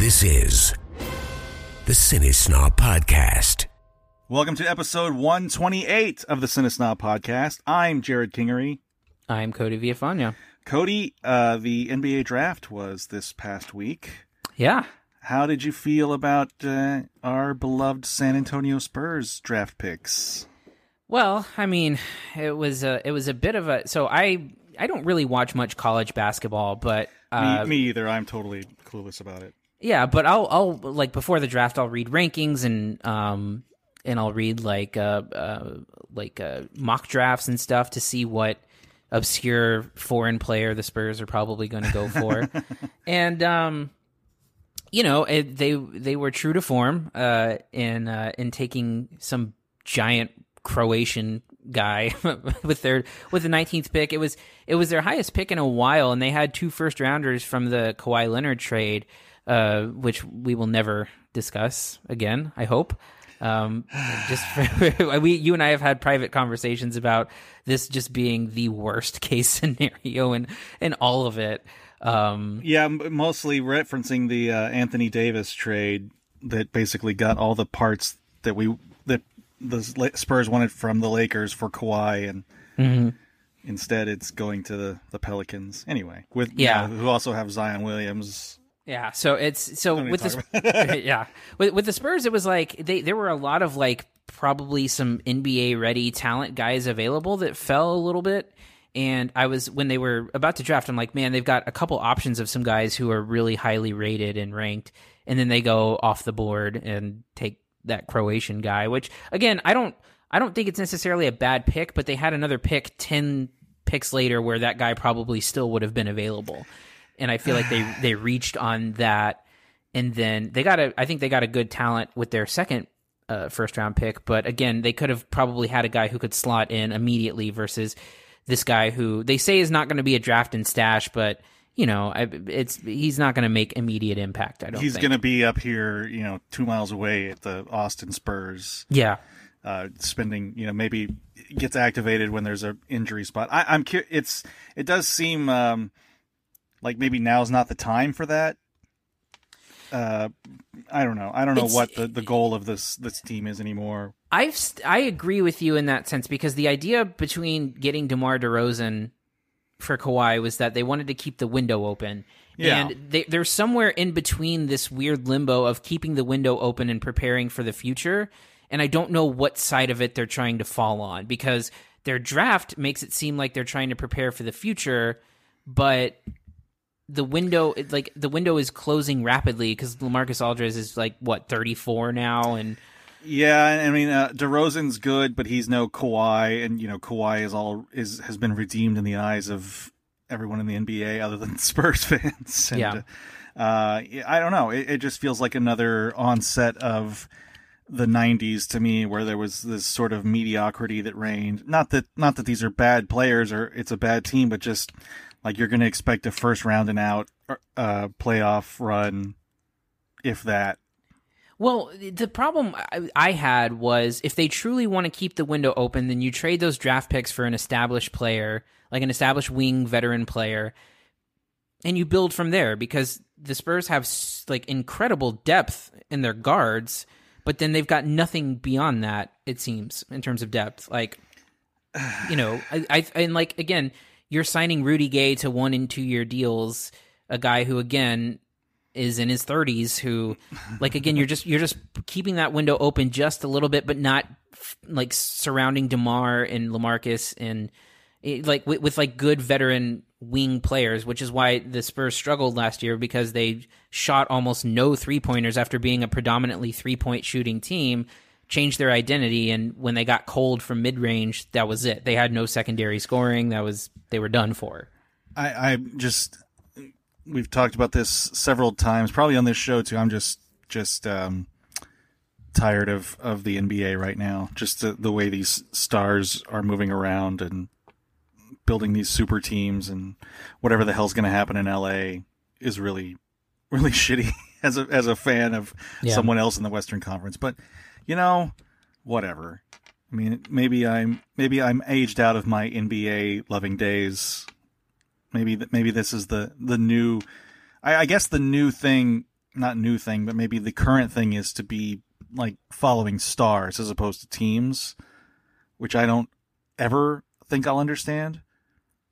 This is the Cinesnob Podcast. Welcome to episode 128 of the Cinesnob Podcast. I'm Jerrod Kingery. I'm Cody Villafana. Cody, uh, the NBA draft was this past week. Yeah. How did you feel about uh, our beloved San Antonio Spurs draft picks? Well, I mean, it was a it was a bit of a so I I don't really watch much college basketball, but uh, me, me either. I'm totally clueless about it. Yeah, but I'll I'll like before the draft I'll read rankings and um and I'll read like uh, uh like uh mock drafts and stuff to see what obscure foreign player the Spurs are probably going to go for. and um you know, it, they they were true to form uh in uh in taking some giant Croatian guy with their with the 19th pick. It was it was their highest pick in a while, and they had two first rounders from the Kawhi Leonard trade, uh, which we will never discuss again. I hope. Um, just for, we you and I have had private conversations about this just being the worst case scenario and and all of it. Um, Yeah, mostly referencing the uh, Anthony Davis trade that basically got all the parts that we that the Spurs wanted from the Lakers for Kawhi, and Mm-hmm. instead it's going to the, the Pelicans anyway. With Yeah. you know, who also have Zion Williams. Yeah, so it's so with the yeah with with the Spurs, it was like they there were a lot of like probably some NBA ready talent guys available that fell a little bit. And I was when they were about to draft, I'm like, man, they've got a couple options of some guys who are really highly rated and ranked, and then they go off the board and take that Croatian guy. Which again, I don't I don't think it's necessarily a bad pick, but they had another pick ten picks later where that guy probably still would have been available and I feel like they they reached on that, and then they got a I think they got a good talent with their second uh, first round pick, but again they could have probably had a guy who could slot in immediately versus this guy who they say is not going to be a draft and stash, but you know I, it's he's not going to make immediate impact. I don't. He's going to be up here, you know, two miles away at the Austin Spurs, yeah. uh, spending, you know, maybe gets activated when there's a injury spot. I, I'm cu- it's it does seem um, like maybe now's not the time for that. Uh, I don't know. I don't know It's- what the, the goal of this this team is anymore. I've st- I agree with you in that sense because the idea between getting DeMar DeRozan for Kawhi was that they wanted to keep the window open. Yeah. And they, they're somewhere in between this weird limbo of keeping the window open and preparing for the future. And I don't know what side of it they're trying to fall on because their draft makes it seem like they're trying to prepare for the future, but the window like the window is closing rapidly because Lamarcus Aldridge is like what 34 now and Yeah, I mean, uh, DeRozan's good, but he's no Kawhi, and you know, Kawhi is all is has been redeemed in the eyes of everyone in the NBA other than Spurs fans. And, Yeah. uh, I don't know. It, it just feels like another onset of the '90s to me, where there was this sort of mediocrity that reigned. Not that not that these are bad players or it's a bad team, but just like you're going to expect a first round and out uh, playoff run, if that. Well, the problem I- had was if they truly want to keep the window open, then you trade those draft picks for an established player, like an established wing veteran player, and you build from there because the Spurs have like incredible depth in their guards, but then they've got nothing beyond that. It seems in terms of depth, like you know, I, I and like again, you're signing Rudy Gay to one and two year deals, a guy who again is in his 30s who like again you're just you're just keeping that window open just a little bit but not like surrounding DeMar and LaMarcus and it, like with, with like good veteran wing players which is why the Spurs struggled last year because they shot almost no three pointers after being a predominantly three point shooting team changed their identity and when they got cold from mid range that was it they had no secondary scoring that was they were done for I, I just we've talked about this several times, probably on this show too. I'm just just um, tired of of the NBA right now. Just the, the way these stars are moving around and building these super teams and whatever the hell's going to happen in LA is really really shitty as a as a fan of Yeah. someone else in the Western Conference. But you know, whatever. I mean, maybe I'm maybe I'm aged out of my NBA loving days. Maybe maybe this is the the new. I, I guess the new thing not new thing, but maybe the current thing is to be like following stars as opposed to teams, which I don't ever think I'll understand.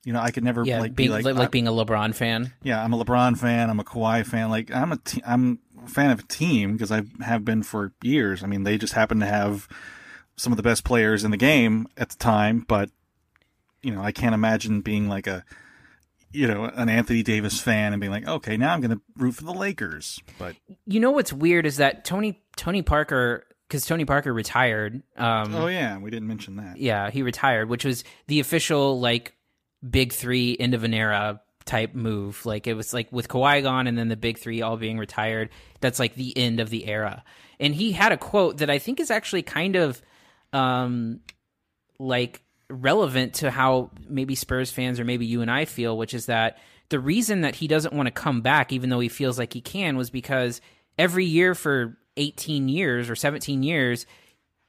You know, I could never Yeah, like being be like, like, being a LeBron fan. yeah, I'm a LeBron fan. I'm a Kawhi fan. Like I'm a te- I'm fan of a team because I have been for years. I mean, they just happen to have some of the best players in the game at the time, but you know, I can't imagine being like a you know an Anthony Davis fan and being like, okay, now I'm going to root for the Lakers. But You know what's weird is that Tony Tony Parker because Tony Parker retired. Um, oh yeah, we didn't mention that. yeah, he retired, which was the official like big three end of an era type move. Like it was like with Kawhi gone and then the big three all being retired. That's like the end of the era. And he had a quote that I think is actually kind of um like relevant to how maybe Spurs fans or maybe you and I feel, which is that the reason that he doesn't want to come back, even though he feels like he can, was because every year for 18 years or 17 years,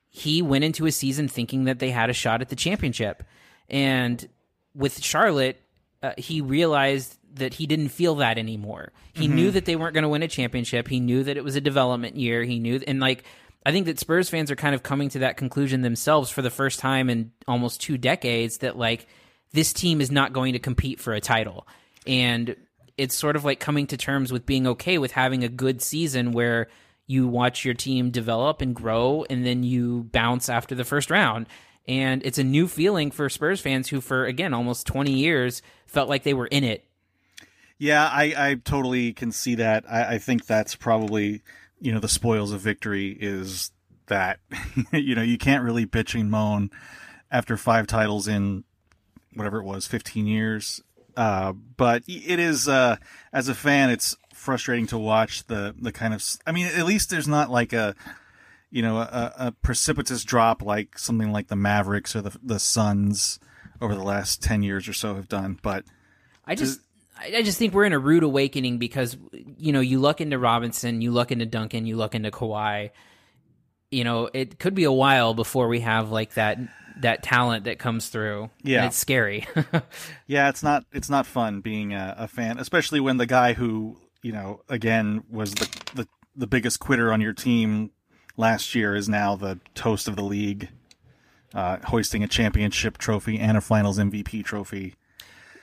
he went into a season thinking that they had a shot at the championship. And with Charlotte, uh, he realized that he didn't feel that anymore. He knew that they weren't going to win a championship. He knew that it was a development year. He knew, and like, I think that Spurs fans are kind of coming to that conclusion themselves for the first time in almost two decades that like this team is not going to compete for a title. And it's sort of like coming to terms with being okay with having a good season where you watch your team develop and grow and then you bounce after the first round. And it's a new feeling for Spurs fans who, for again, almost 20 years, felt like they were in it. Yeah, I, I totally can see that. I, I think that's probably, you know, the spoils of victory is that, you know, you can't really bitch and moan after five titles in whatever it was, 15 years. Uh, but it is, uh, as a fan, it's frustrating to watch the, the kind of, I mean, at least there's not like a, you know, a, a precipitous drop like something like the Mavericks or the, the Suns over the last 10 years or so have done. But, I just I I just think we're in a rude awakening because you know you look into Robinson, you look into Duncan, you look into Kawhi. You know, it could be a while before we have like that that talent that comes through. Yeah. and it's scary. Yeah, it's not it's not fun being a, a fan, especially when the guy who you know again was the, the the biggest quitter on your team last year is now the toast of the league, uh, hoisting a championship trophy and a Finals MVP trophy.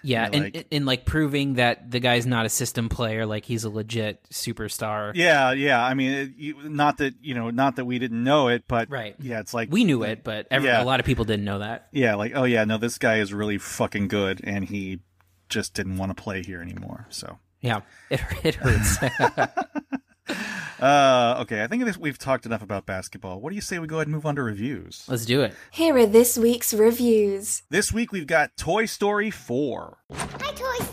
yeah, and like- and like proving that the guy's not a system player, like he's a legit superstar. Yeah, yeah. I mean, it, you, not that you know, not that we didn't know it, but Right. Yeah, it's like We knew it, but every, Yeah. a lot of people didn't know that. Yeah, like oh yeah, no, this guy is really fucking good, and he just didn't want to play here anymore. So. Yeah, it it hurts. Uh, okay, I think this, we've talked enough about basketball. What do you say we go ahead and move on to reviews? Let's do it. Here are this week's reviews. This week we've got Toy Story 4. Hi, toys.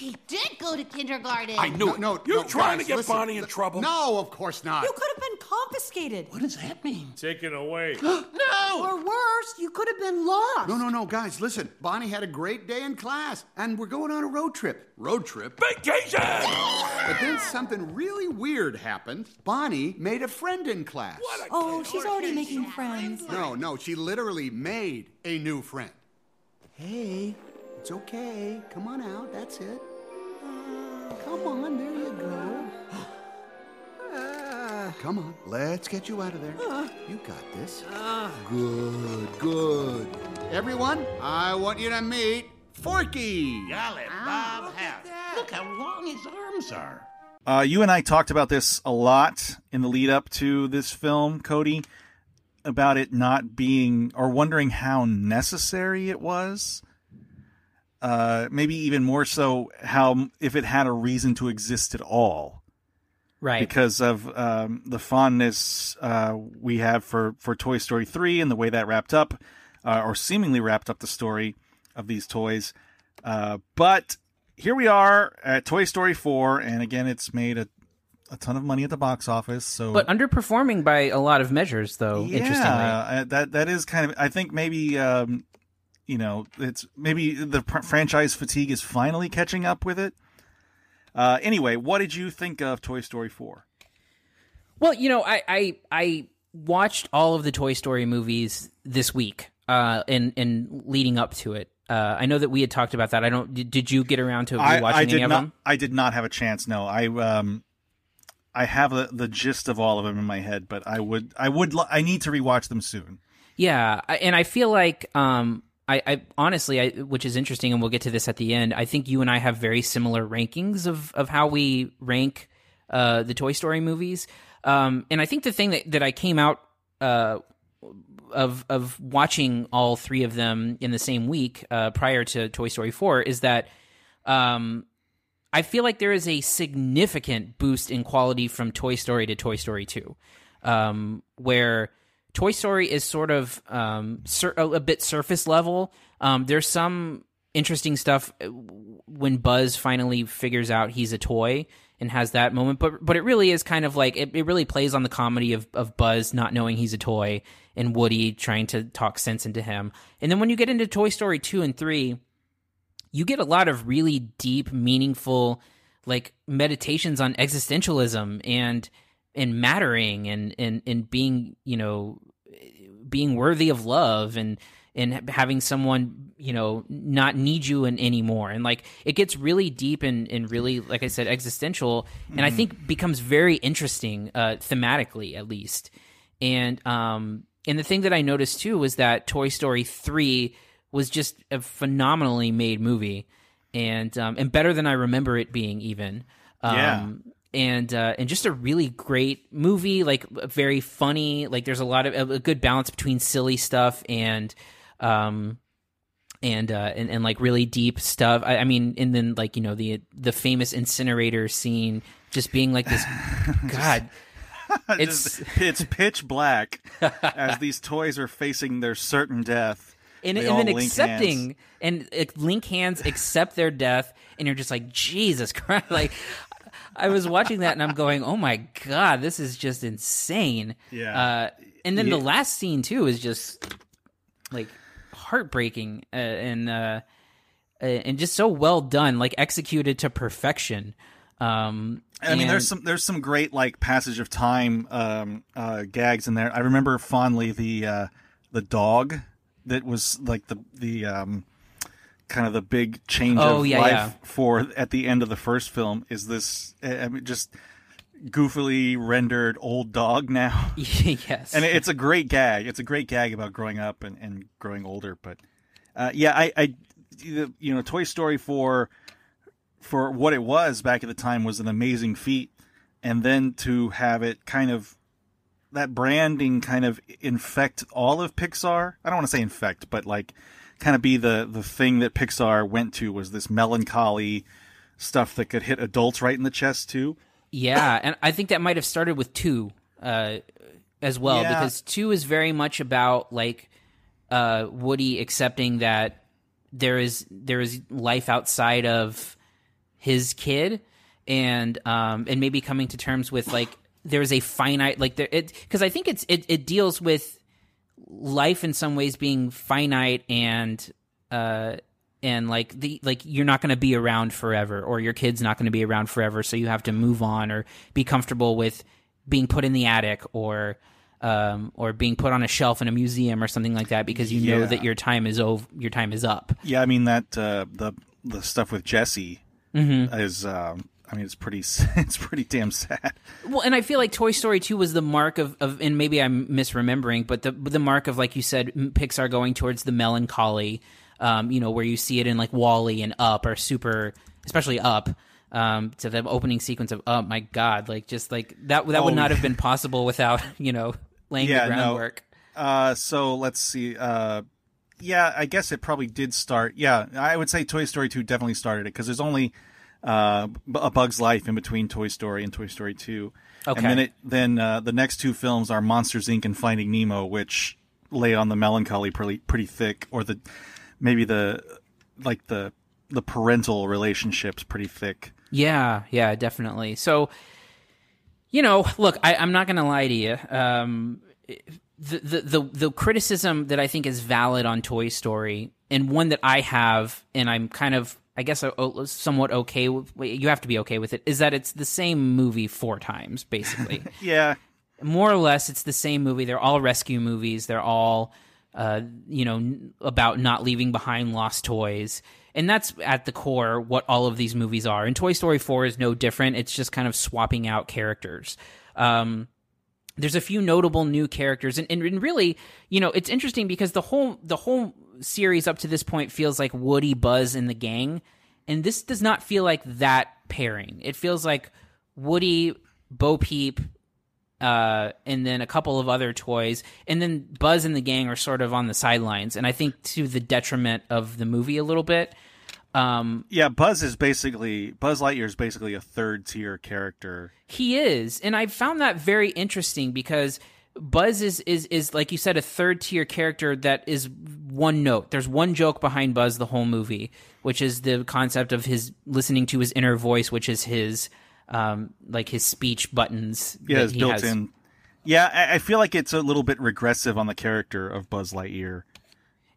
He did go to kindergarten. I knew it. No, You're no, trying guys, to get listen. Bonnie in trouble. No, of course not. You could have been confiscated. What does that mean? Taken away. No! Or worse, you could have been lost. No, no, no, guys, listen. Bonnie had a great day in class, and we're going on a road trip. Road trip? Vacation! But then something really weird happened. Bonnie made a friend in class. What a Oh, she's already making friends. No, no, she literally made a new friend. Hey, it's okay. Come on out. That's it. Come on, there you go. Come on, let's get you out of there. Uh. You got this. Uh. Good, good. Everyone, I want you to meet Forky. Golly, ah, Bob House. Look how long his arms are. Uh, you and I talked about this a lot in the lead up to this film, Cody, about it not being, or wondering how necessary it was. Uh, maybe even more so, how if it had a reason to exist at all. Right. because of um, the fondness uh, we have for, for Toy Story 3 and the way that wrapped up, uh, or seemingly wrapped up the story of these toys. Uh, but here we are at Toy Story 4, and again, it's made a, a ton of money at the box office. So, but underperforming by a lot of measures, though. Interestingly, yeah, uh, that that is kind of. I think maybe um, you know it's maybe the pr- franchise fatigue is finally catching up with it. Uh, anyway, what did you think of Toy Story 4? Well, you know, I I, I watched all of the Toy Story movies this week, uh, and and leading up to it. Uh, I know that we had talked about that. I don't. Did, you get around to I, rewatching I any did of not. them? I did not have a chance. No, I um, I have the, the gist of all of them in my head, but I would, I would, I need to rewatch them soon. Yeah, and I feel like um, I, I honestly, I, which is interesting, and we'll get to this at the end. I think you and I have very similar rankings of of how we rank uh, the Toy Story movies. Um, and I think the thing that that I came out uh, of of watching all three of them in the same week uh, prior to Toy Story four is that um, I feel like there is a significant boost in quality from Toy Story to Toy Story 2, um, where Toy Story is sort of um, sur- a, bit surface level. Um, there's some interesting stuff uh, when Buzz finally figures out he's a toy and has that moment, but but it really is kind of like it, it really plays on the comedy of, of Buzz not knowing he's a toy and Woody trying to talk sense into him. And then when you get into Toy Story 2 and 3, you get a lot of really deep, meaningful, like meditations on existentialism and and mattering and and and being you know being worthy of love and and having someone you know not need you in, anymore. And like it gets really deep and and really like i said existential and i think becomes very interesting uh thematically at least. And um and the thing that i noticed too was that toy story 3 was just a phenomenally made movie and um and better than i remember it being even. Um Yeah. And uh, and just a really great movie, like very funny. Like there's a lot of a good balance between silly stuff and um and uh and, and like really deep stuff. I, I mean, and then like you know the the famous incinerator scene, just being like this. God, it's Just- it's pitch black as these toys are facing their certain death. and, and then accepting hands. and uh, link hands accept their death and you're just like jesus christ like i was watching that and i'm going oh my god this is just insane Yeah. uh, and then Yeah. the last scene too is just like heartbreaking uh, and uh, uh, and just so well done like executed to perfection um I mean, and- there's some there's some great like passage of time um, uh, gags in there. I remember fondly the uh, the dog that was like the the um, kind of the big change Oh, of yeah, life yeah. for at the end of the first film is this I mean, just goofily rendered old dog now. yes and it's a great gag. It's a great gag about growing up and, and growing older. But uh, yeah, I, I, you know, Toy Story for for what it was back at the time was an amazing feat, and then to have it kind of that branding kind of infect all of Pixar. I don't want to say infect, but like kind of be the the thing that Pixar went to was this melancholy stuff that could hit adults right in the chest too. Yeah, and I think that might have started with two uh, as well Yeah. because two is very much about like uh, Woody accepting that there is there is life outside of his kid, and um, and maybe coming to terms with like there's a finite like there it because I think it's it, it deals with life in some ways being finite and uh and like the like you're not going to be around forever or your kid's not going to be around forever so you have to move on or be comfortable with being put in the attic or um or being put on a shelf in a museum or something like that because you know that your time is over your time is up Yeah, I mean that uh, the the stuff with Jesse Mm-hmm. is. Um, I mean, it's pretty. It's pretty damn sad. Well, and I feel like Toy Story 2 was the mark of, of and maybe I'm misremembering, but the the mark of like you said, Pixar going towards the melancholy, um, you know, where you see it in like WALL-E and Up are super, especially Up. Um, to the opening sequence of Up, my God, like just like that that would Oh, not yeah. have been possible without you know laying Yeah, the no. groundwork. Uh, so let's see. Uh, yeah, I guess it probably did start. Yeah, I would say Toy Story two definitely started it because there's only uh, a Bug's Life in between Toy Story and Toy Story two. Okay. And then it then uh, the next two films are Monsters Inc. and Finding Nemo, which lay on the melancholy pretty pretty thick, or the maybe the like the the parental relationships pretty thick. Yeah, yeah, definitely. So, you know, look, I, I'm not going to lie to you. Um, the, the the the criticism that I think is valid on Toy Story, and one that I have, and I'm kind of, I guess, somewhat okay with. You have to be okay with it. Is that it's the same movie four times, basically. Yeah, More or less, it's the same movie. They're all rescue movies. They're all uh, you know, about not leaving behind lost toys. And that's at the core what all of these movies are. And Toy Story 4 is no different. It's just kind of swapping out characters. Um, there's a few notable new characters and, and, and really you know it's interesting because the whole the whole series up to this point feels like woody buzz and the gang. And this does not feel like that pairing. It feels like woody bo peep uh, and then a couple of other toys. And then buzz and the gang are sort of on the sidelines. And i think to the detriment of the movie a little bit. Um, Yeah, Buzz is basically Buzz Lightyear is basically a third tier character. He is, and I found that very interesting because Buzz is is is like you said a third tier character that is one note. There's one joke behind Buzz the whole movie, which is the concept of his listening to his inner voice, which is his um like his speech buttons. Yeah, that it's he built has. in. Yeah, I, I feel like it's a little bit regressive on the character of Buzz Lightyear.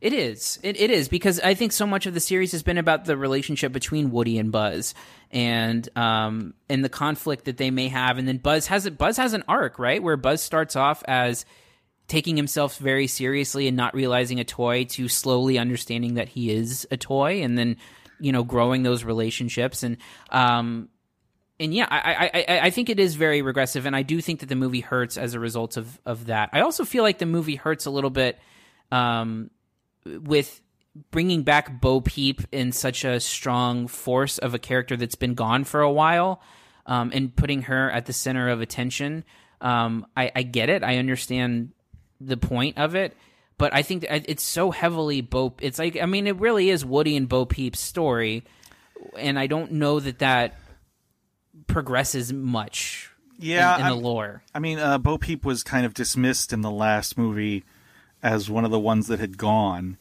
It is. It, it is because I think so much of the series has been about the relationship between Woody and Buzz, and um, and the conflict that they may have. And then Buzz has. Buzz has an arc, right, where Buzz starts off as taking himself very seriously and not realizing a toy to slowly understanding that he is a toy, and then you know growing those relationships and um, and yeah, I, I I I think it is very regressive, and I do think that the movie hurts as a result of of that. I also feel like the movie hurts a little bit um, with bringing back Bo Peep in such a strong force of a character that's been gone for a while, um, and putting her at the center of attention. Um, I, I get it. I understand the point of it. But I think it's so heavily Bo. It's like I mean, it really is Woody and Bo Peep's story, and I don't know that that progresses much. Yeah, in, in the lore. I mean, uh, Bo Peep was kind of dismissed in the last movie as one of the ones that had gone.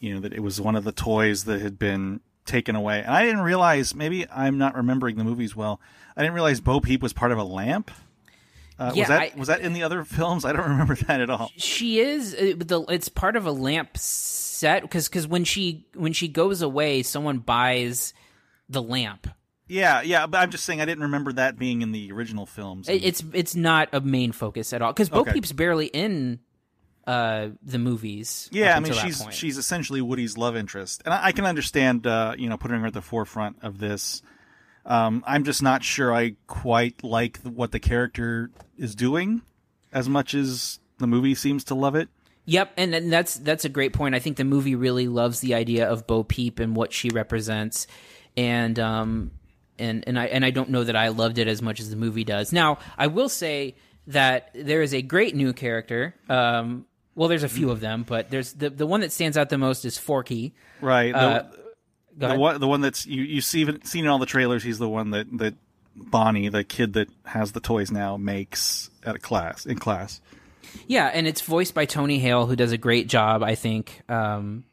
You know, that it was one of the toys that had been taken away. And I didn't realize, maybe I'm not remembering the movies well, I didn't realize Bo Peep was part of a lamp. Uh, Yeah, was that I- was that in the other films? I don't remember that at all. She is. uh, it's part of a lamp set because because when she when she goes away, someone buys the lamp. Yeah, yeah, but I'm just saying I didn't remember that being in the original films. It- It's it's not a main focus at all because Bo Okay. Peep's barely in uh the movies. Yeah, I mean she's point. she's essentially Woody's love interest, and I, I can understand uh, you know putting her at the forefront of this. Um, I'm just not sure I quite like what the character is doing as much as the movie seems to love it. Yep, and, and that's that's a great point. I think the movie really loves the idea of Bo Peep and what she represents, and um, and and I and I don't know that I loved it as much as the movie does. Now, I will say that there is a great new character. Um, well, there's a few of them, but there's the the one that stands out the most is Forky. Right. The, Uh, the one the one that's you you see seen in all the trailers. He's the one that that Bonnie, the kid that has the toys now, makes at a class in class. Yeah, and it's voiced by Tony Hale, who does a great job, I think, um,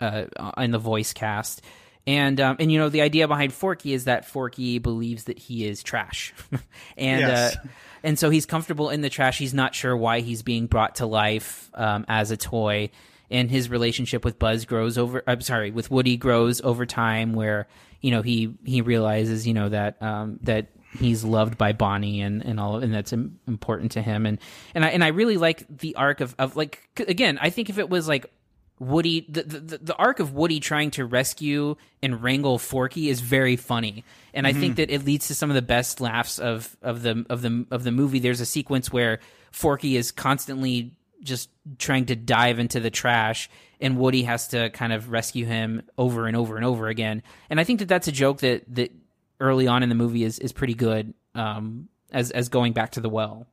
uh, in the voice cast. And um, and you know the idea behind Forky is that Forky believes that he is trash, and Yes. uh, and so he's comfortable in the trash. He's not sure why he's being brought to life um, as a toy. And his relationship with Buzz grows over. I'm sorry, with Woody grows over time, where you know he he realizes you know that um, that he's loved by Bonnie and and all and that's important to him and and I and I really like the arc of of like again I think if it was like Woody the, the the arc of Woody trying to rescue and wrangle Forky is very funny. And I think that it leads to some of the best laughs of of the of the of the movie. There's a sequence where Forky is constantly just trying to dive into the trash and Woody has to kind of rescue him over and over and over again. And I think that that's a joke that that early on in the movie is is pretty good um as as going back to the well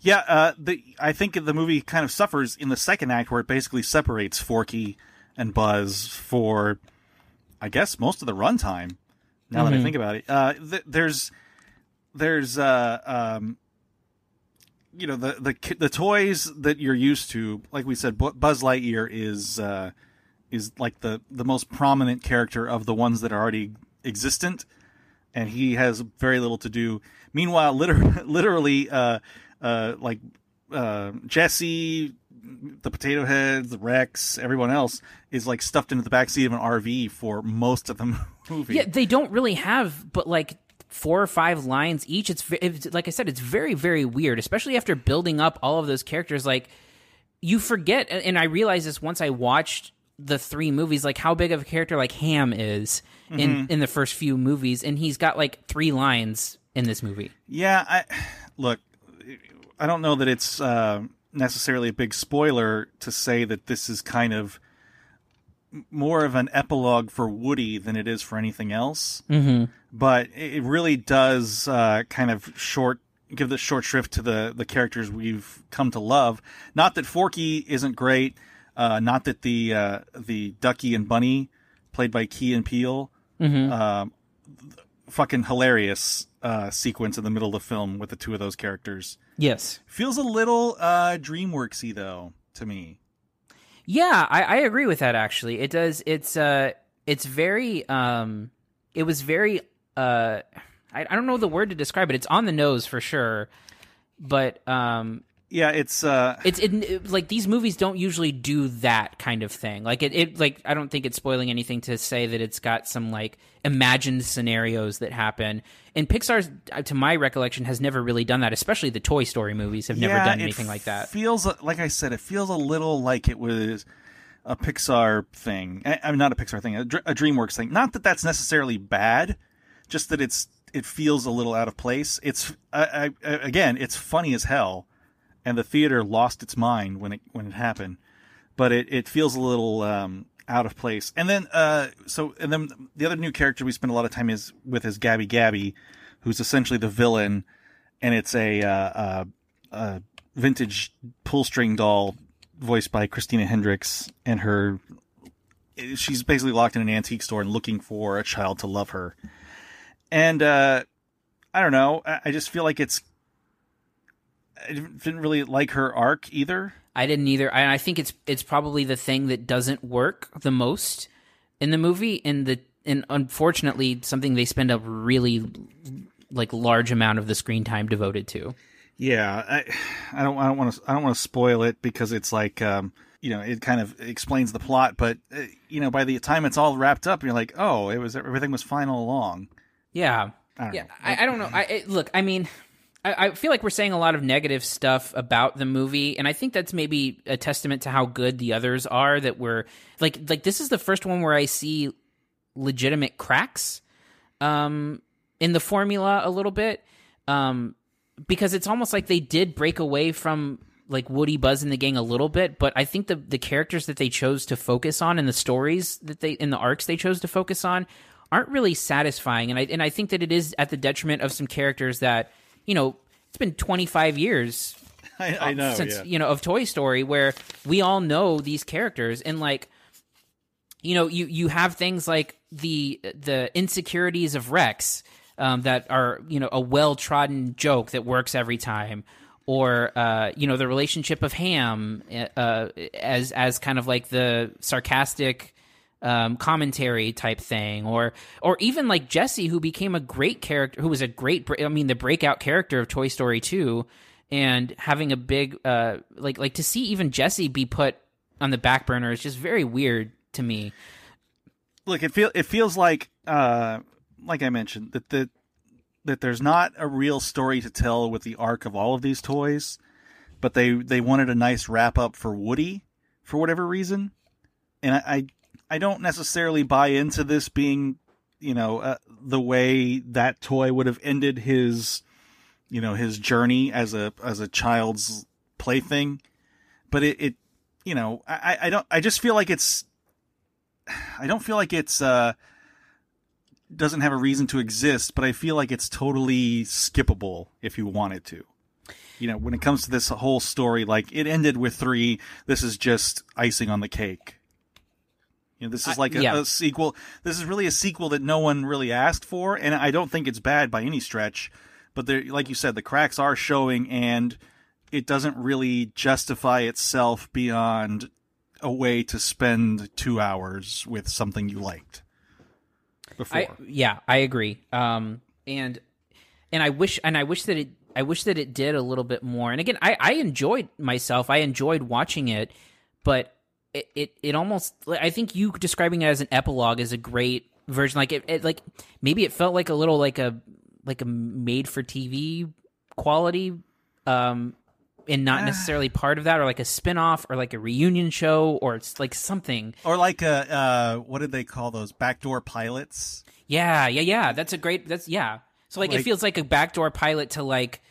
Yeah, uh, the I think the movie kind of suffers in the second act where it basically separates Forky and Buzz for, I guess, most of the runtime. Now that I think about it, uh, th- there's there's uh, um, you know the the the toys that you're used to. Like we said, Buzz Lightyear is uh, is like the the most prominent character of the ones that are already existent and he has very little to do. Meanwhile, liter- literally, uh, uh, like uh, Jesse, the Potato Heads, Rex, everyone else is like stuffed into the backseat of an RV for most of the movie. yeah they don't really have but like four or five lines each it's, it's like i said it's very very weird especially after building up all of those characters like you forget, and I realized this once I watched the three movies, like how big of a character like Hamm is in in the first few movies, and he's got like three lines in this movie. Yeah, I look. I don't know that it's uh, necessarily a big spoiler to say that this is kind of more of an epilogue for Woody than it is for anything else. Mm-hmm. But it really does uh, kind of short give the short shrift to the the characters we've come to love. Not that Forky isn't great. Uh, not that the uh, the Ducky and Bunny, played by Key and Peele, um, fucking hilarious uh, sequence in the middle of the film with the two of those characters. Yes. Feels a little uh, DreamWorksy though to me. Yeah, I, I agree with that. Actually, it does. It's uh, it's very um, it was very uh, I, I don't know the word to describe it. It's on the nose for sure, but um, Yeah, it's uh, it's it, it- like these movies don't usually do that kind of thing. Like it, it like I don't think it's spoiling anything to say that it's got some like imagined scenarios that happen. And Pixar's, uh, to my recollection, has never really done that. Especially the Toy Story movies have never yeah, done it anything like that. It feels like I said, it feels a little like it was a Pixar thing. I, I mean, not a Pixar thing, a, a DreamWorks thing. Not that that's necessarily bad, just that it's it feels a little out of place. It's I, I, again, it's funny as hell, and the theater lost its mind when it when it happened. But it, it feels a little um, out of place. And then uh, so and then the other new character we spend a lot of time is with is Gabby Gabby, who's essentially the villain, and it's a uh, uh, uh, vintage pull string doll voiced by Christina Hendricks, and her she's basically locked in an antique store and looking for a child to love her. And uh, I don't know, I, I just feel like it's. I didn't really like her arc either. I didn't either. I, I think it's it's probably the thing that doesn't work the most in the movie, and the and unfortunately something they spend a really like large amount of the screen time devoted to. Yeah, I, I don't, I don't want to, I don't want to spoil it because it's like, um, you know, it kind of explains the plot, but uh, you know, by the time it's all wrapped up, you're like, oh, it was everything was fine all along. Yeah, I don't yeah. know. I, I don't know. I, I look. I mean, I, feel like we're saying a lot of negative stuff about the movie, and I think that's maybe a testament to how good the others are. That we're like, like this is the first one where I see legitimate cracks, um, in the formula a little bit, um, because it's almost like they did break away from like Woody, Buzz, and the gang a little bit, but I think the the characters that they chose to focus on and the stories that they in the arcs they chose to focus on aren't really satisfying, and I and I think that it is at the detriment of some characters that you know it's been 25 years I, I know. since yeah. you know of Toy Story where we all know these characters and like you know you you have things like the the insecurities of Rex um, that are you know a well trodden joke that works every time or uh, you know the relationship of Hamm uh, as as kind of like the sarcastic um, commentary type thing, or or even like Jesse, who became a great character, who was a great, I mean, the breakout character of Toy Story two, and having a big uh, like like to see even Jesse be put on the back burner is just very weird to me. Look, it feel it feels like, uh, like I mentioned that the that there's not a real story to tell with the arc of all of these toys, but they they wanted a nice wrap up for Woody for whatever reason, and I I, I don't necessarily buy into this being you know uh, the way that toy would have ended his you know his journey as a as a child's plaything, but it, it you know I I don't I just feel like it's I don't feel like it's uh doesn't have a reason to exist, but I feel like it's totally skippable if you wanted to. You know, when it comes to this whole story, like it ended with three, this is just icing on the cake. You know, this is like a, yeah. a sequel. This is really a sequel that no one really asked for, and I don't think it's bad by any stretch. But there, like you said, the cracks are showing, and it doesn't really justify itself beyond a way to spend two hours with something you liked before. I yeah, I agree. Um, and and I wish and I wish that it I wish that it did a little bit more. And again, I I enjoyed myself. I enjoyed watching it, but it it, it almost I think you describing it as an epilogue is a great version. Like it, it like maybe it felt like a little like a like a made for TV quality um and not necessarily part of that, or like a spin-off or like a reunion show, or it's like something. Or like a uh, what did they call those backdoor pilots? Yeah, yeah, yeah. That's a great. That's yeah. So like, it feels like a backdoor pilot to like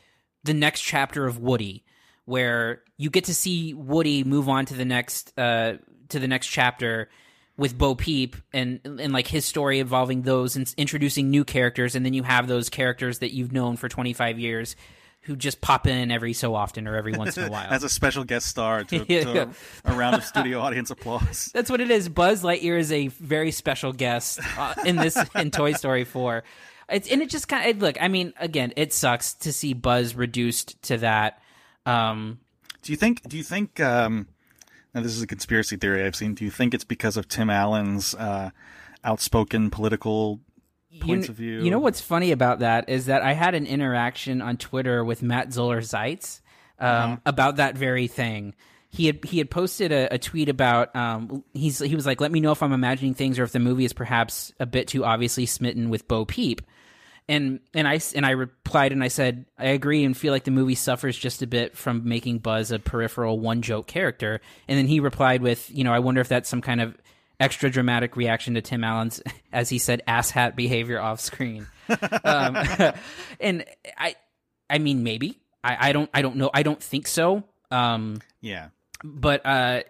the next chapter of Woody, where you get to see Woody move on to the next uh to the next chapter with Bo Peep and and like his story involving those and introducing new characters, and then you have those characters that you've known for twenty five years. Who just pop in every so often or every once in a while. As a special guest star to, Yeah. to a, a round of studio audience applause. That's what it is. Buzz Lightyear is a very special guest uh, in this in Toy Story 4. It's and it just kind of look. I mean, again, it sucks to see Buzz reduced to that. Um, Do you think? Do you think? Um, now this is a conspiracy theory I've seen. Do you think it's because of Tim Allen's uh, outspoken political points you, of view? You know what's funny about that is that I had an interaction on Twitter with Matt Zoller Seitz um, Uh-huh. about that very thing. He had he had posted a, a tweet about um, he's he was like, let me know if I'm imagining things or if the movie is perhaps a bit too obviously smitten with Bo Peep. And and I and I replied and I said I agree and feel like the movie suffers just a bit from making Buzz a peripheral one joke character. And then he replied with, you know, I wonder if that's some kind of extra dramatic reaction to Tim Allen's, as he said, asshat behavior off screen. um, and I, I mean, maybe I, I don't, I don't know, I don't think so. Um, Yeah. but uh,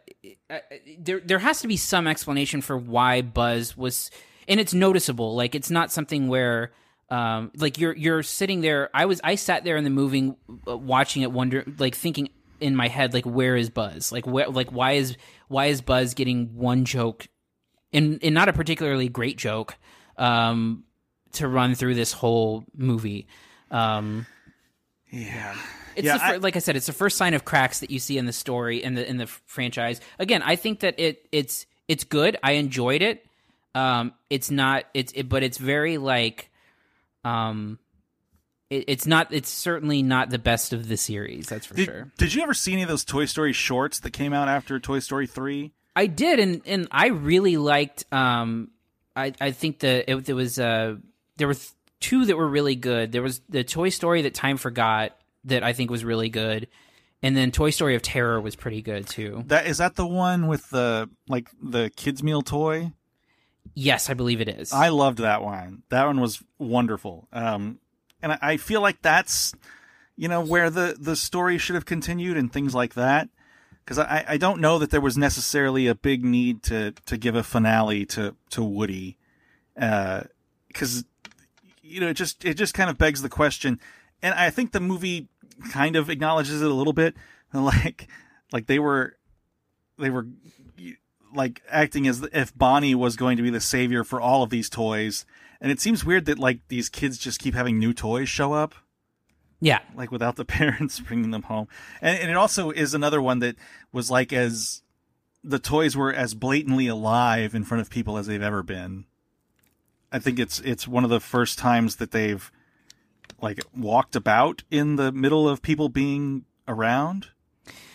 uh, there there has to be some explanation for why Buzz was, and it's noticeable. Like it's not something where. Um, like you're you're sitting there. I was I sat there in the movie, uh, watching it, wonder like thinking in my head like where is Buzz? Like where like why is why is Buzz getting one joke, and and not a particularly great joke, um, to run through this whole movie. Um, Yeah. it's Yeah, the fir- I- like I said, it's the first sign of cracks that you see in the story in the in the franchise. Again, I think that it it's it's good. I enjoyed it. Um, it's not it's it, but it's very like, um, it, it's not it's certainly not the best of the series. That's for Did, sure. did you ever see any of those Toy Story shorts that came out after Toy Story three? I did, and and I really liked. Um, I I think the it, there was uh there were th- two that were really good. There was the Toy Story that Time Forgot that I think was really good, and then Toy Story of Terror was pretty good too. That is that the one with the like the kids meal toy? Yes, I believe it is. I loved that one. That one was wonderful. Um, and I, feel like that's, you know, where the, the story should have continued and things like that. Cause I, I don't know that there was necessarily a big need to, to give a finale to, to Woody. Uh, cause, you know, it just, it just kind of begs the question. And I think the movie kind of acknowledges it a little bit. Like, like they were, they were like acting as if Bonnie was going to be the savior for all of these toys. And it seems weird that like these kids just keep having new toys show up, yeah, like without the parents bringing them home. And, and it also is another one that was like as the toys were as blatantly alive in front of people as they've ever been. I think it's it's one of the first times that they've like walked about in the middle of people being around,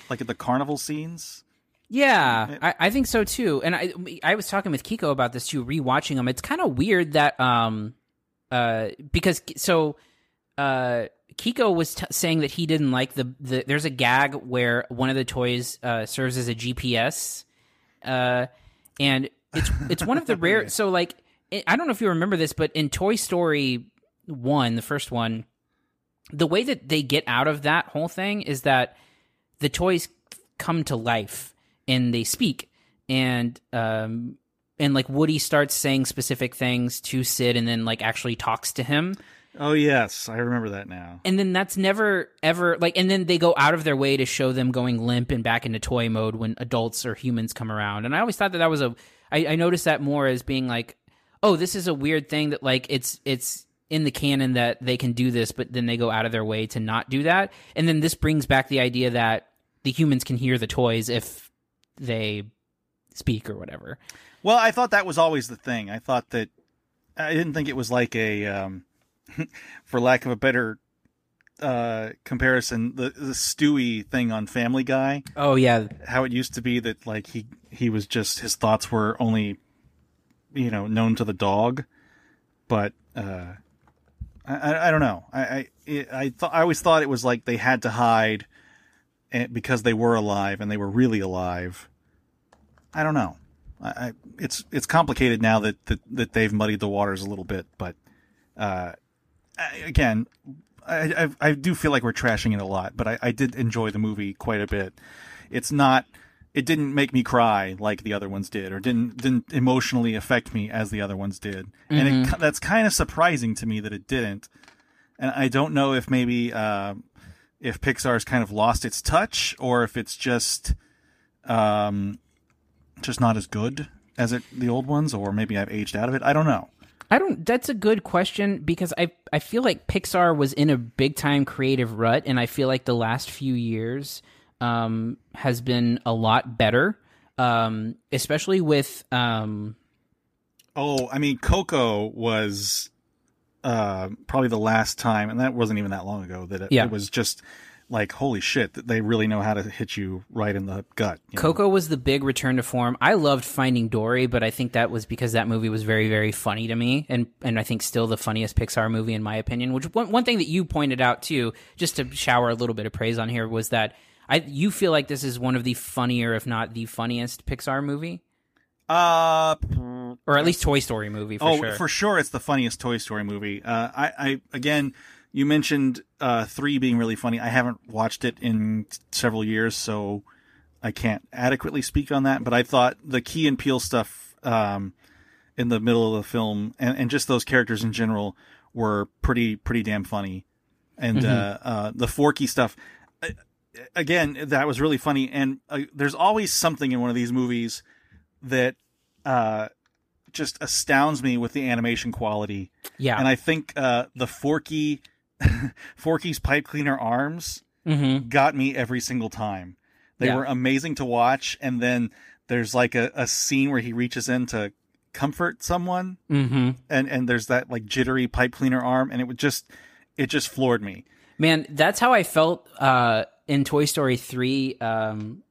like at the carnival scenes. Yeah, I, I think so too. And I I was talking with Kiko about this too, rewatching them. It's kind of weird that um uh because so uh Kiko was t- saying that he didn't like the, the there's a gag where one of the toys uh serves as a GPS uh and it's it's one of the rare so like I I don't know if you remember this but in Toy Story 1 the first one the way that they get out of that whole thing is that the toys come to life and they speak. And um and like Woody starts saying specific things to Sid and then like actually talks to him. Oh yes, I remember that now. and then that's never ever like and then they go out of their way to show them going limp and back into toy mode when adults or humans come around. And i always thought that that was a i, I noticed that more as being like oh this is a weird thing that like it's it's in the canon that they can do this but then they go out of their way to not do that. And then this brings back the idea that the humans can hear the toys if they speak or whatever Well, I thought that was always the thing. I thought that I didn't think it was like a, um, for lack of a better uh, comparison, the the Stewie thing on Family Guy. oh yeah How it used to be that like he he was just his thoughts were only, you know, known to the dog, but uh, I I, I don't know. I I it, I thought I always thought it was like they had to hide eh, because they were alive and they were really alive. I don't know. I, I it's it's complicated now that, that that they've muddied the waters a little bit, but uh, I, again, I, I I do feel like we're trashing it a lot, but I, I did enjoy the movie quite a bit. It's not. It didn't make me cry like the other ones did, or didn't didn't emotionally affect me as the other ones did, and it, that's kind of surprising to me that it didn't. And I don't know if maybe uh, if Pixar's kind of lost its touch, or if it's just um, just not as good as it the old ones, or maybe I've aged out of it. I don't know. I don't. That's a good question because I I feel like Pixar was in a big time creative rut, and I feel like the last few years um, has been a lot better, um, especially with um, Oh, I mean, Coco was uh, probably the last time, and that wasn't even that long ago. That it, Yeah. it was just like, holy shit, that they really know how to hit you right in the gut. you know? Coco was the big return to form. I loved Finding Dory, but I think that was because that movie was very, very funny to me, and and I think still the funniest Pixar movie in my opinion. Which one one thing that you pointed out too, just to shower a little bit of praise on here, was that I you feel like this is one of the funnier, if not the funniest Pixar movie, Uh, or at least Toy Story movie for oh, sure. for sure, it's the funniest Toy Story movie. Uh, I, I again, you mentioned uh, three being really funny. I haven't watched it in several years, so I can't adequately speak on that. But I thought the Key and Peele stuff um, in the middle of the film, and, and just those characters in general, were pretty pretty damn funny. And uh, uh, the Forky stuff, uh, again, that was really funny. And uh, there's always something in one of these movies that uh, just astounds me with the animation quality. yeah, And I think uh, the Forky, Forky's pipe cleaner arms mm-hmm. got me every single time. They Yeah. were amazing to watch. And then there's like a, a scene where he reaches in to comfort someone, Mm-hmm. and and there's that like jittery pipe cleaner arm, and it would just it just floored me. Man, that's how I felt uh, in Toy Story three um,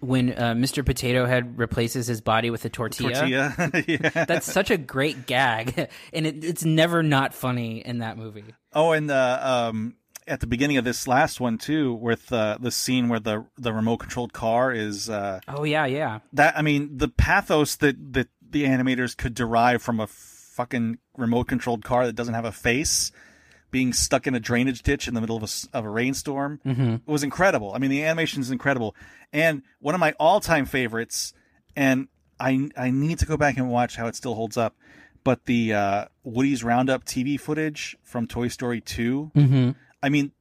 when uh, Mr. Potato Head replaces his body with a tortilla. Tortilla, yeah. That's such a great gag, and it, it's never not funny in that movie. Oh, and the um at the beginning of this last one too, with uh, the scene where the the remote controlled car is uh, Oh yeah, yeah, that. I mean, the pathos that that the animators could derive from a fucking remote controlled car that doesn't have a face being stuck in a drainage ditch in the middle of a, of a rainstorm was incredible. I mean, the animation is incredible, and one of my all time favorites. And I I need to go back and watch how it still holds up. But the uh, Woody's Roundup TV footage from Toy Story 2 mm-hmm. I mean,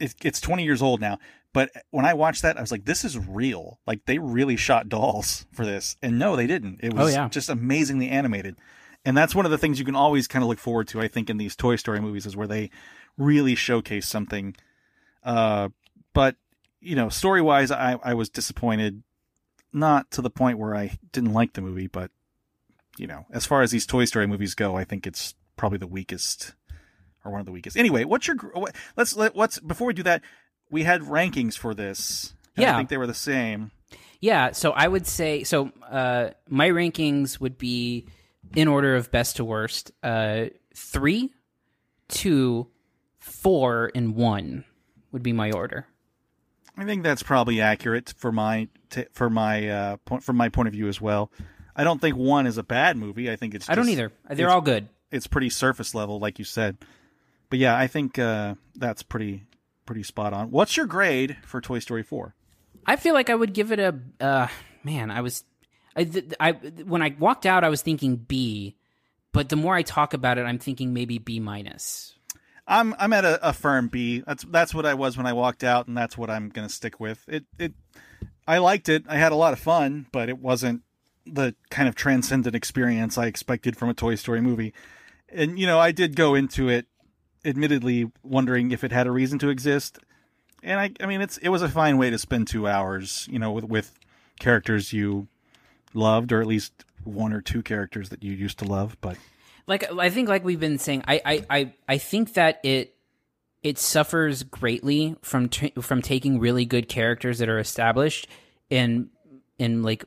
it, it's 20 years old now, but when I watched that, I was like, this is real. Like, they really shot dolls for this. And no, they didn't. It was Oh, yeah. just amazingly animated. And that's one of the things you can always kind of look forward to, I think, in these Toy Story movies is where they really showcase something. Uh, but, you know, story wise, I, I was disappointed. Not to the point where I didn't like the movie, but, you know, as far as these Toy Story movies go, I think it's probably the weakest or one of the weakest. Anyway, what's your what, let's let what's before we do that, we had rankings for this. and I think they were the same. Yeah, so I would say so. Uh, my rankings would be in order of best to worst: uh, three, two, four, and one would be my order. I think that's probably accurate for my t- for my uh, point from my point of view as well. I don't think one is a bad movie. I think it's. I don't either. They're all good. It's pretty surface level, like you said. But yeah, I think uh, that's pretty pretty spot on. What's your grade for Toy Story four? I feel like I would give it a uh, man. I was, I, th- I when I walked out, I was thinking B, but the more I talk about it, I'm thinking maybe B minus. I'm I'm at a, a firm B. That's that's what I was when I walked out, and that's what I'm gonna stick with. It it I liked it. I had a lot of fun, but it wasn't the kind of transcendent experience I expected from a Toy Story movie. And you know, I did go into it, admittedly wondering if it had a reason to exist. And I I mean, it's it was a fine way to spend two hours, you know, with with characters you loved, or at least one or two characters that you used to love. But like I think like we've been saying, I I I, I think that it it suffers greatly from t- from taking really good characters that are established and and like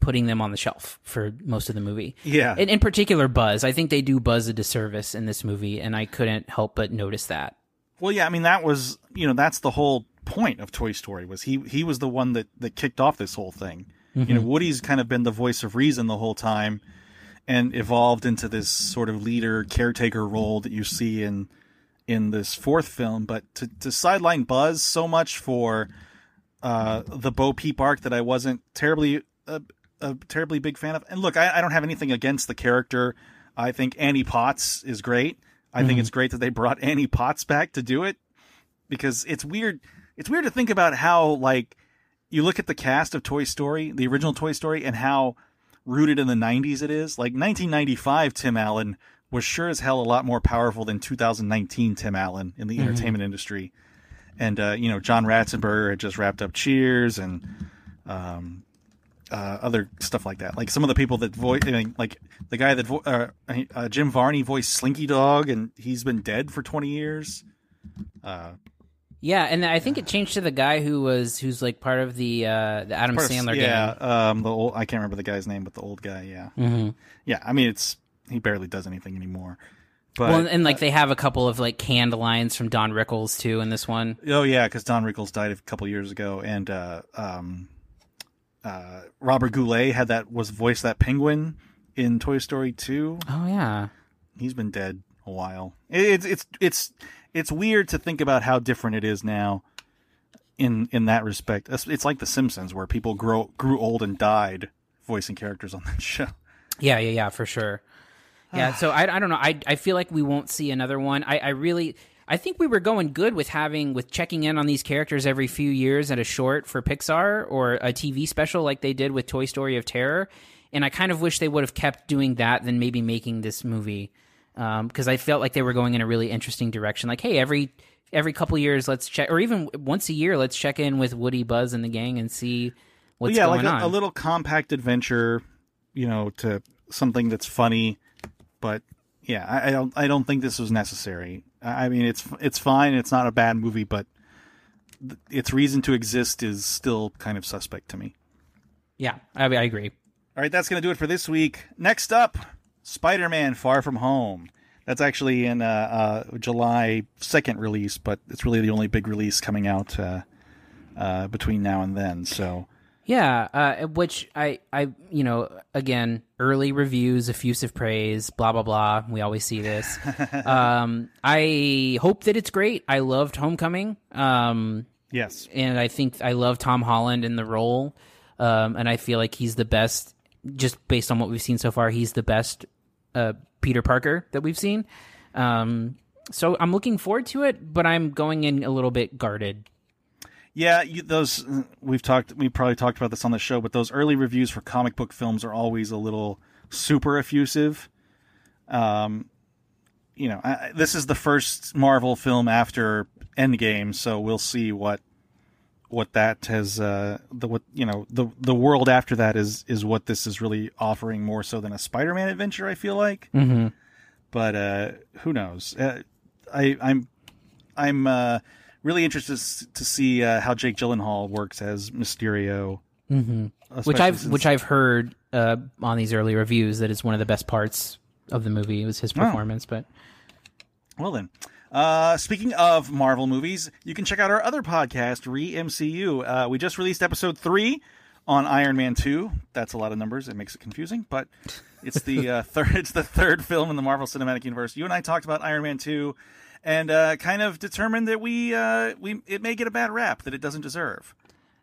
putting them on the shelf for most of the movie. yeah, And in particular, Buzz. I think they do Buzz a disservice in this movie, and I couldn't help but notice that. Well, yeah, I mean that was you know that's the whole point of Toy Story was he he was the one that that kicked off this whole thing. You Mm-hmm. know, Woody's kind of been the voice of reason the whole time, and evolved into this sort of leader caretaker role that you see in in this fourth film. But to to sideline Buzz so much for uh, the Bo Peep arc that I wasn't terribly a, a terribly big fan of. And look, I, I don't have anything against the character. I think Annie Potts is great. I think it's great that they brought Annie Potts back to do it because it's weird. It's weird to think about how like you look at the cast of Toy Story, the original Toy Story, and how rooted in the '90s it is. Like 1995, Tim Allen was sure as hell a lot more powerful than 2019 Tim Allen in the entertainment industry. And uh, you know, John Ratzenberger had just wrapped up Cheers and um, uh, other stuff like that. Like some of the people that voice, I mean, like the guy that vo- uh, uh, Jim Varney voiced Slinky Dog, and he's been dead for 20 years. Uh, Yeah, and I think it changed to the guy who was who's like part of the uh, the Adam Sandler yeah, gang. um, the old I can't remember the guy's name, but the old guy, yeah, Mhm. yeah. I mean, it's he barely does anything anymore. But well, and like they have a couple of like canned lines from Don Rickles too in this one. oh yeah, because Don Rickles died a couple years ago, and uh, um, uh, Robert Goulet had that was voiced that penguin in Toy Story two. Oh yeah, He's been dead a while. It- It's it's it's it's weird to think about how different it is now. In in that respect, it's, like The Simpsons, where people grow grew old and died voicing characters on that show. yeah, yeah, yeah, for sure. Yeah, so I, I don't know. I I feel like we won't see another one. I, I really I think we were going good with having with checking in on these characters every few years at a short for Pixar or a TV special like they did with Toy Story of Terror. And I kind of wish they would have kept doing that than maybe making this movie Um, because I felt like they were going in a really interesting direction. Like, hey, every every couple years, let's check, or even once a year, let's check in with Woody, Buzz, and the gang and see what's yeah, going like a, on. a little compact adventure, you know, to something that's funny. But yeah, I, I don't I don't think this was necessary. I I mean, it's it's fine. It's not a bad movie, but th- its reason to exist is still kind of suspect to me. yeah, I, I agree. All right, that's going to do it for this week. Next up, Spider Man Far From Home. That's actually in uh, uh, July 2nd release, but it's really the only big release coming out uh, uh, between now and then. So, Yeah, uh, which I, I, you know, again, early reviews, effusive praise, blah blah blah. We always see this. um, I hope that it's great. I loved Homecoming, um, yes. and I think I love Tom Holland in the role, um, and I feel like he's the best. Just based on what we've seen so far, he's the best uh, Peter Parker that we've seen. Um, so I'm looking forward to it, but I'm going in a little bit guarded. Yeah, you, those we've talked. We probably talked about this on the show, but those early reviews for comic book films are always a little super effusive. Um, you know, I, this is the first Marvel film after Endgame, so we'll see what what that has uh the what you know the the world after that is is what this is really offering more so than a Spider-Man adventure. I feel like, Mm-hmm. but uh, who knows? Uh, I I'm I'm uh, really interested to see uh, how Jake Gyllenhaal works as Mysterio. Mm-hmm. Which I've since- which I've heard uh, on these early reviews that is one of the best parts of the movie It was his Oh. performance. But Well then, uh, speaking of Marvel movies, you can check out our other podcast, Re MCU. Uh, we just released episode three on Iron Man two. That's a lot of numbers. It makes it confusing, but it's the uh, third. It's the third film in the Marvel Cinematic Universe. You and I talked about Iron Man two, and uh, kind of determined that we uh, we it may get a bad rap that it doesn't deserve.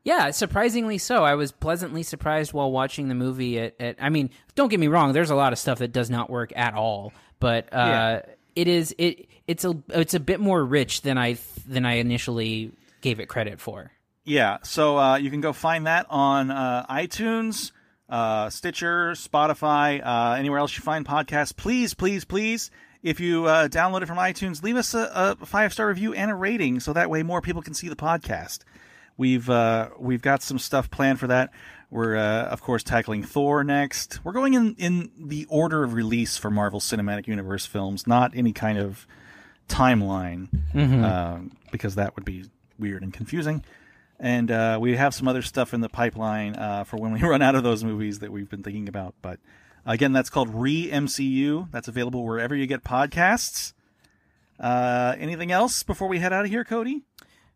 yeah, surprisingly so. I was pleasantly surprised while watching the movie. At, at I mean, don't get me wrong. There's a lot of stuff that does not work at all, but uh, Yeah. it is it it's a it's a bit more rich than I than I initially gave it credit for. Yeah, so uh, you can go find that on uh, iTunes, uh, Stitcher, Spotify, uh, anywhere else you find podcasts. Please, please, please, if you uh, download it from iTunes, leave us a, a five star review and a rating, so that way more people can see the podcast. We've uh, we've got some stuff planned for that. We're of course tackling Thor next. We're going in in the order of release for Marvel Cinematic Universe films, not any kind of timeline, um, because that would be weird and confusing. And uh, we have some other stuff in the pipeline uh, for when we run out of those movies that we've been thinking about. But again, that's called Re MCU. That's available wherever you get podcasts. Uh, anything else before we head out of here, Cody?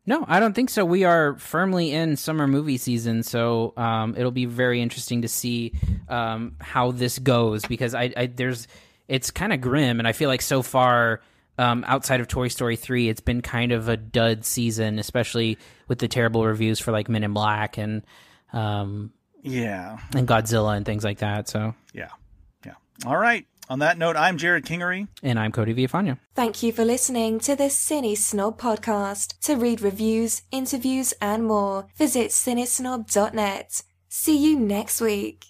No, I don't think so. We are firmly in summer movie season, so um, it'll be very interesting to see um, how this goes because I, I there's it's kind of grim, and I feel like so far. Um, outside of Toy Story 3, it's been kind of a dud season, especially with the terrible reviews for like Men in Black and um, Yeah. and Godzilla and things like that. So, Yeah. Yeah. All right. On that note, I'm Jerrod Kingery. and I'm Cody Villafana. Thank you for listening to the CineSnob podcast. To read reviews, interviews, and more, visit cinesnob.net. See you next week.